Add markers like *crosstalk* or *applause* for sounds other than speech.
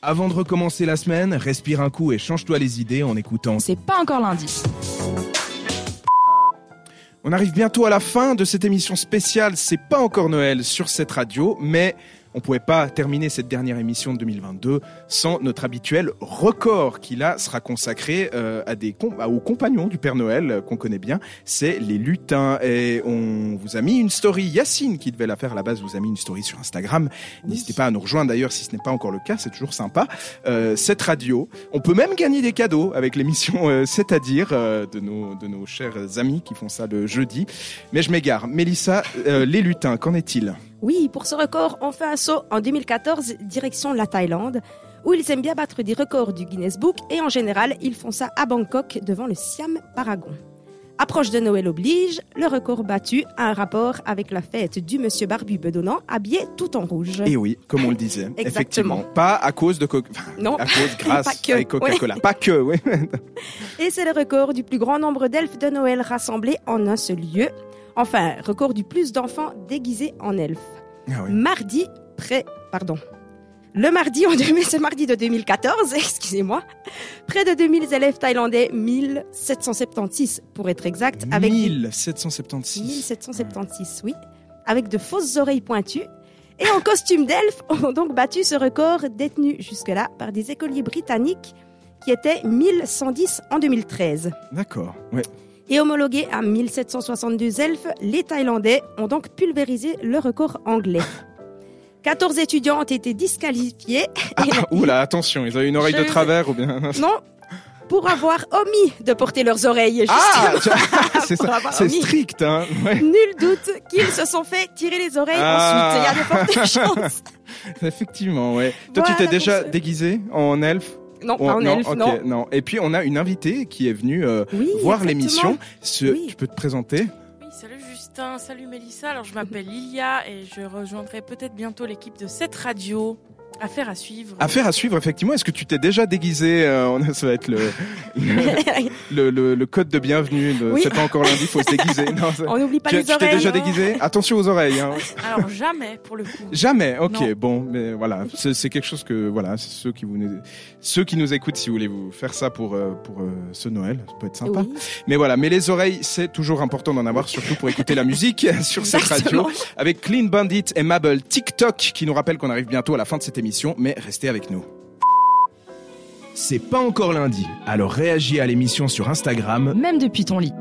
Avant de recommencer la semaine, respire un coup et change-toi les idées en écoutant. C'est pas encore lundi. On arrive bientôt à la fin de cette émission spéciale. C'est pas encore Noël sur cette radio, mais on pouvait pas terminer cette dernière émission de 2022 sans notre habituel record qui là sera consacré euh, à des com- aux compagnons du Père Noël euh, qu'on connaît bien. C'est les lutins et on vous a mis une story. Yacine qui devait la faire à la base vous a mis une story sur Instagram. N'hésitez pas à nous rejoindre d'ailleurs si ce n'est pas encore le cas. C'est toujours sympa. Euh, cette radio, on peut même gagner des cadeaux avec l'émission euh, C'est-à-dire euh, de nos de nos chers amis qui font ça le jeudi. Mais je m'égare. Mélissa, euh, les lutins, qu'en est-il? Oui, pour ce record, on fait un saut en 2014 direction la Thaïlande, où ils aiment bien battre des records du Guinness Book et en général, ils font ça à Bangkok devant le Siam Paragon. Approche de Noël oblige, le record battu a un rapport avec la fête du monsieur barbu bedonnant habillé tout en rouge. Et oui, comme on le disait, *laughs* Exactement. effectivement, pas à cause de Coca, *laughs* enfin, Non, à cause *laughs* grâce à Coca-Cola, pas que, oui. Et c'est le record du plus grand nombre d'elfes de Noël rassemblés en un seul lieu. Enfin, record du plus d'enfants déguisés en elfes. Ah oui. Mardi, près, pardon. Le mardi, en 2000, c'est mardi de 2014, *laughs* excusez-moi. Près de 2000 élèves thaïlandais, 1776 pour être exact, avec des- 1776. 1776, oui, avec de fausses oreilles pointues. Et en costume d'elfe, *laughs* ont donc battu ce record détenu jusque-là par des écoliers britanniques qui étaient 1110 en 2013. D'accord, ouais. Et homologués à 1762 elfes, les Thaïlandais ont donc pulvérisé le record anglais. *laughs* 14 étudiants ont été disqualifiés. Ah, Et- ah, *laughs* oula, attention, ils ont une oreille de travers ou bien. *laughs* non, pour avoir omis de porter leurs oreilles. Ah, justement. c'est strict, hein. Ouais. Nul doute qu'ils se sont fait tirer les oreilles Ah. ensuite. Il y a de fortes chances. Effectivement, ouais. Toi, tu t'es déjà déguisé en elfe Non, Oh, pas en non, elfe, ok, non. Et puis on a une invitée qui est venue euh, Oui, voir l'émission. Oui. Tu peux te présenter Oui, salut Justin, salut Mélissa. Alors je m'appelle Lilia et je rejoindrai peut-être bientôt l'équipe de cette radio. Affaire à suivre. Affaire à suivre, effectivement. Est-ce que tu t'es déjà déguisé euh, *laughs* Ça va être le, *laughs* le, le, le code de bienvenue. de Oui. C'est pas encore lundi, faut se déguiser. *laughs* Non, On n'oublie pas tu les tu t'es oreilles. déjà non. déguisé? Attention aux oreilles. Hein. Alors jamais pour le coup. Jamais. Ok, Non. bon, mais voilà, c'est quelque chose que voilà, ceux qui vous ceux qui nous écoutent, si vous voulez vous faire ça pour euh, pour euh, ce Noël, ça peut être sympa. Oui, Mais voilà, mais les oreilles, c'est toujours important d'en avoir, surtout pour écouter la musique sur cette radio. Avec Clean Bandit et Mabel TikTok qui nous rappelle qu'on arrive bientôt à la fin de cette émission, mais restez avec nous. C'est pas encore lundi, alors réagis à l'émission sur Instagram Même depuis ton lit.